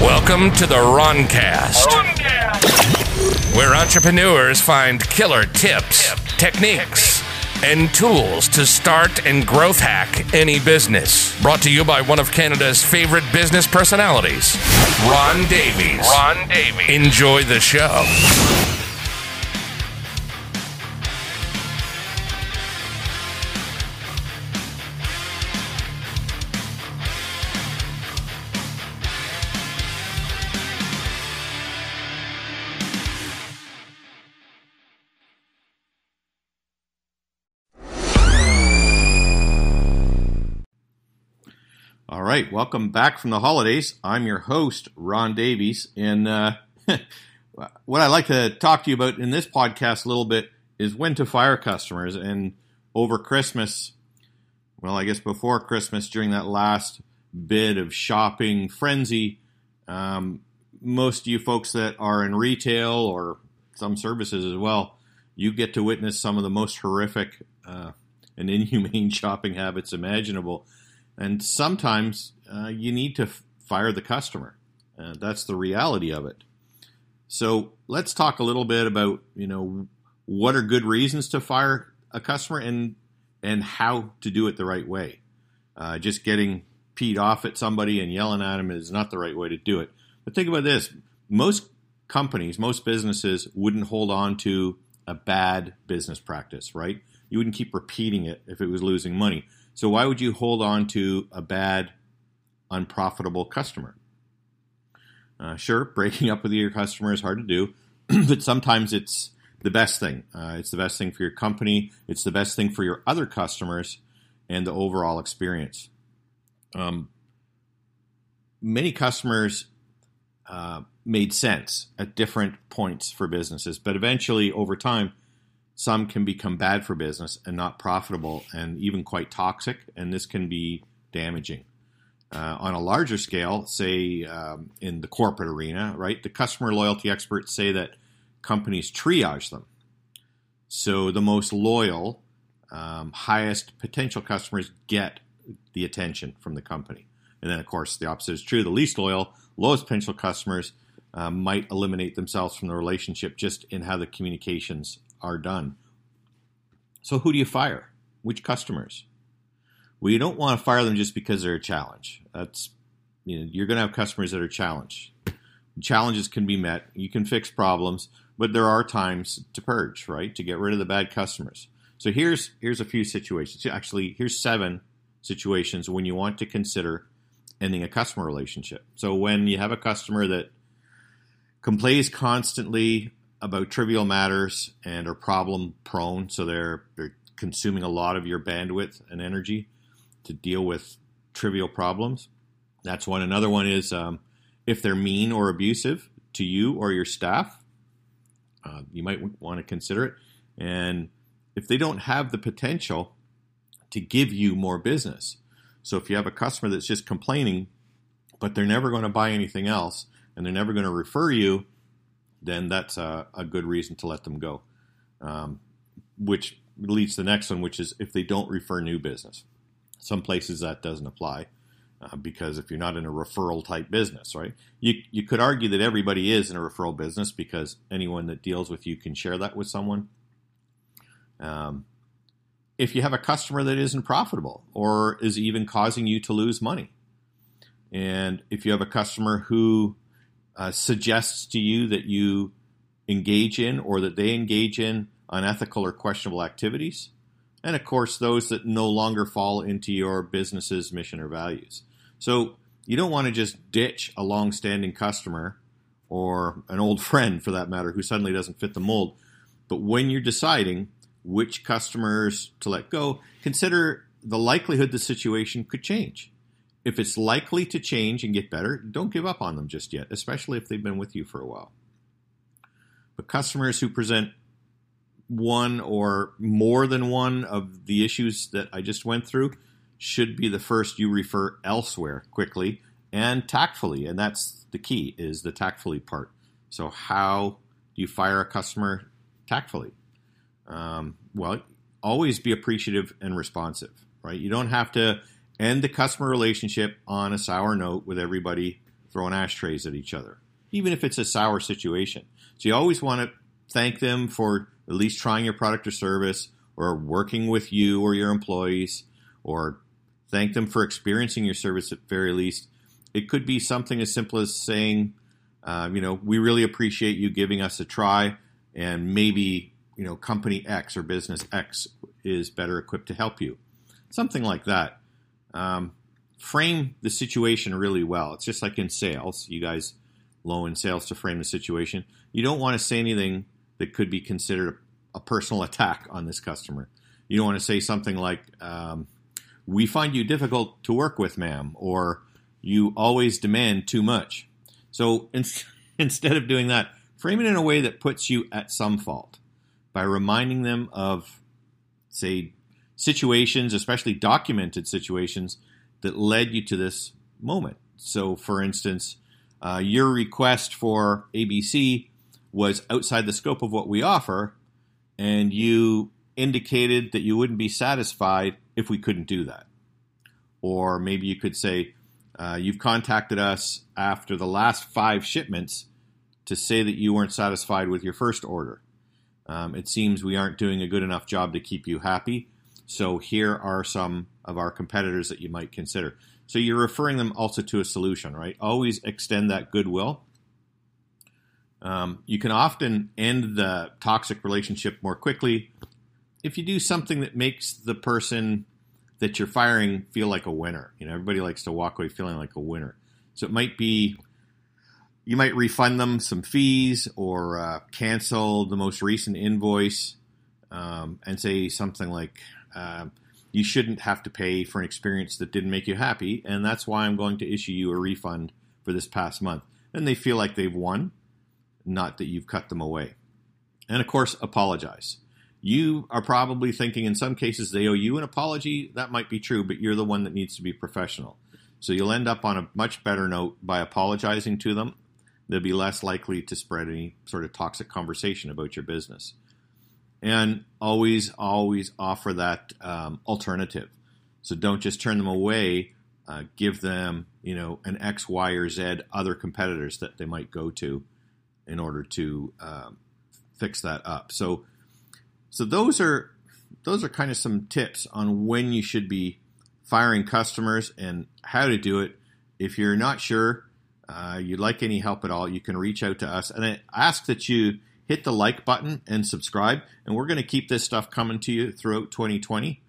Welcome to the Roncast, where entrepreneurs find killer tips, techniques, and tools to start and growth hack any business. Brought to you by one of Canada's favorite business personalities, Ron Davies. Ron Davies. Enjoy the show. Right, welcome back from the holidays. I'm your host, Ron Davies, and uh, what I'd like to talk to you about in this podcast a little bit is when to fire customers. And over Christmas, well, I guess before Christmas, during that last bit of shopping frenzy, um, most of you folks that are in retail or some services as well, you get to witness some of the most horrific uh, and inhumane shopping habits imaginable and sometimes uh, you need to fire the customer. Uh, that's the reality of it. So let's talk a little bit about you know what are good reasons to fire a customer and and how to do it the right way. Uh, just getting peed off at somebody and yelling at them is not the right way to do it. But think about this: most companies, most businesses wouldn't hold on to a bad business practice, right? You wouldn't keep repeating it if it was losing money. So why would you hold on to a bad, unprofitable customer? Uh, sure, breaking up with your customer is hard to do, but sometimes it's the best thing. Uh, it's the best thing for your company. It's the best thing for your other customers and the overall experience. Um, many customers uh, made sense at different points for businesses, but eventually, over time, some can become bad for business and not profitable and even quite toxic, and this can be damaging. Uh, on a larger scale, say um, in the corporate arena, right, the customer loyalty experts say that companies triage them. So the most loyal, um, highest potential customers get the attention from the company. And then, of course, the opposite is true. The least loyal, lowest potential customers uh, might eliminate themselves from the relationship just in how the communications are done. So, who do you fire? Which customers? Well, you don't want to fire them just because they're a challenge. That's you know, you're going to have customers that are challenged. Challenges can be met. You can fix problems, but there are times to purge, right? To get rid of the bad customers. So here's here's a few situations. Actually, here's seven situations when you want to consider ending a customer relationship. So when you have a customer that complains constantly about trivial matters and are problem prone, so they're they're consuming a lot of your bandwidth and energy to deal with trivial problems. That's one. Another one is um, if they're mean or abusive to you or your staff, uh, you might want to consider it. And if they don't have the potential to give you more business, so if you have a customer that's just complaining, but they're never going to buy anything else, and they're never going to refer you then that's a, a good reason to let them go. Um, which leads to the next one, which is if they don't refer new business. Some places that doesn't apply uh, because if you're not in a referral type business, right? You, you could argue that everybody is in a referral business because anyone that deals with you can share that with someone. Um, if you have a customer that isn't profitable or is even causing you to lose money, and if you have a customer who uh, suggests to you that you engage in or that they engage in unethical or questionable activities. And of course, those that no longer fall into your business's mission or values. So you don't want to just ditch a long standing customer or an old friend for that matter who suddenly doesn't fit the mold. But when you're deciding which customers to let go, consider the likelihood the situation could change. If it's likely to change and get better, don't give up on them just yet, especially if they've been with you for a while. But customers who present one or more than one of the issues that I just went through should be the first you refer elsewhere quickly and tactfully. And that's the key is the tactfully part. So how do you fire a customer tactfully? Um, well, always be appreciative and responsive, right? You don't have to end the customer relationship on a sour note with everybody throwing ashtrays at each other, even if it's a sour situation. So you always want to thank them for at least trying your product or service or working with you or your employees or thank them for experiencing your service at very least. It could be something as simple as saying, uh, you know, we really appreciate you giving us a try, and maybe you know, company X or business X is better equipped to help you. Something like that. Um, frame the situation really well. It's just like in sales. You guys low in sales to frame the situation. You don't want to say anything that could be considered a, a personal attack on this customer. You don't want to say something like, um, "We find you difficult to work with, ma'am," or "You always demand too much." So in, instead of doing that, frame it in a way that puts you at some fault by reminding them of, say, situations, especially documented situations, that led you to this moment. So, for instance, uh, your request for ABC was outside the scope of what we offer, and you indicated that you wouldn't be satisfied if we couldn't do that. Or maybe you could say, uh, You've contacted us after the last five shipments to say that you weren't satisfied with your first order. Um, it seems we aren't doing a good enough job to keep you happy. So here are some of our competitors that you might consider. So you're referring them also to a solution, right? Always extend that goodwill. Um, you can often end the toxic relationship more quickly if you do something that makes the person that you're firing feel like a winner. You know, everybody likes to walk away feeling like a winner. So it might be you might refund them some fees or uh, cancel the most recent invoice um, and say something like, uh, you shouldn't have to pay for an experience that didn't make you happy, and that's why I'm going to issue you a refund for this past month. And they feel like they've won, not that you've cut them away. And of course, apologize. You are probably thinking in some cases they owe you an apology. That might be true, but you're the one that needs to be professional. So you'll end up on a much better note by apologizing to them they'll be less likely to spread any sort of toxic conversation about your business. And always, always offer that um, alternative. So don't just turn them away. Uh, give them, you know, an X, Y, or Z other competitors that they might go to in order to um, fix that up. So, so those are those are kind of some tips on when you should be firing customers and how to do it. If you're not sure, uh, you'd like any help at all, you can reach out to us. And I ask that you hit the like button and subscribe. And we're going to keep this stuff coming to you throughout 2020,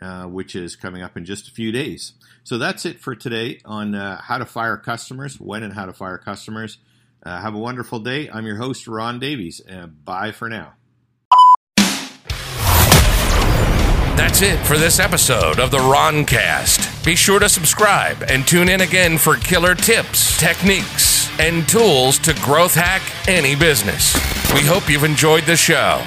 uh, which is coming up in just a few days. So that's it for today on uh, how to fire customers, when and how to fire customers. Uh, have a wonderful day. I'm your host, Ron Davies. And bye for now. That's it for this episode of the Roncast. Be sure to subscribe and tune in again for killer tips, techniques, and tools to growth hack any business. We hope you've enjoyed the show.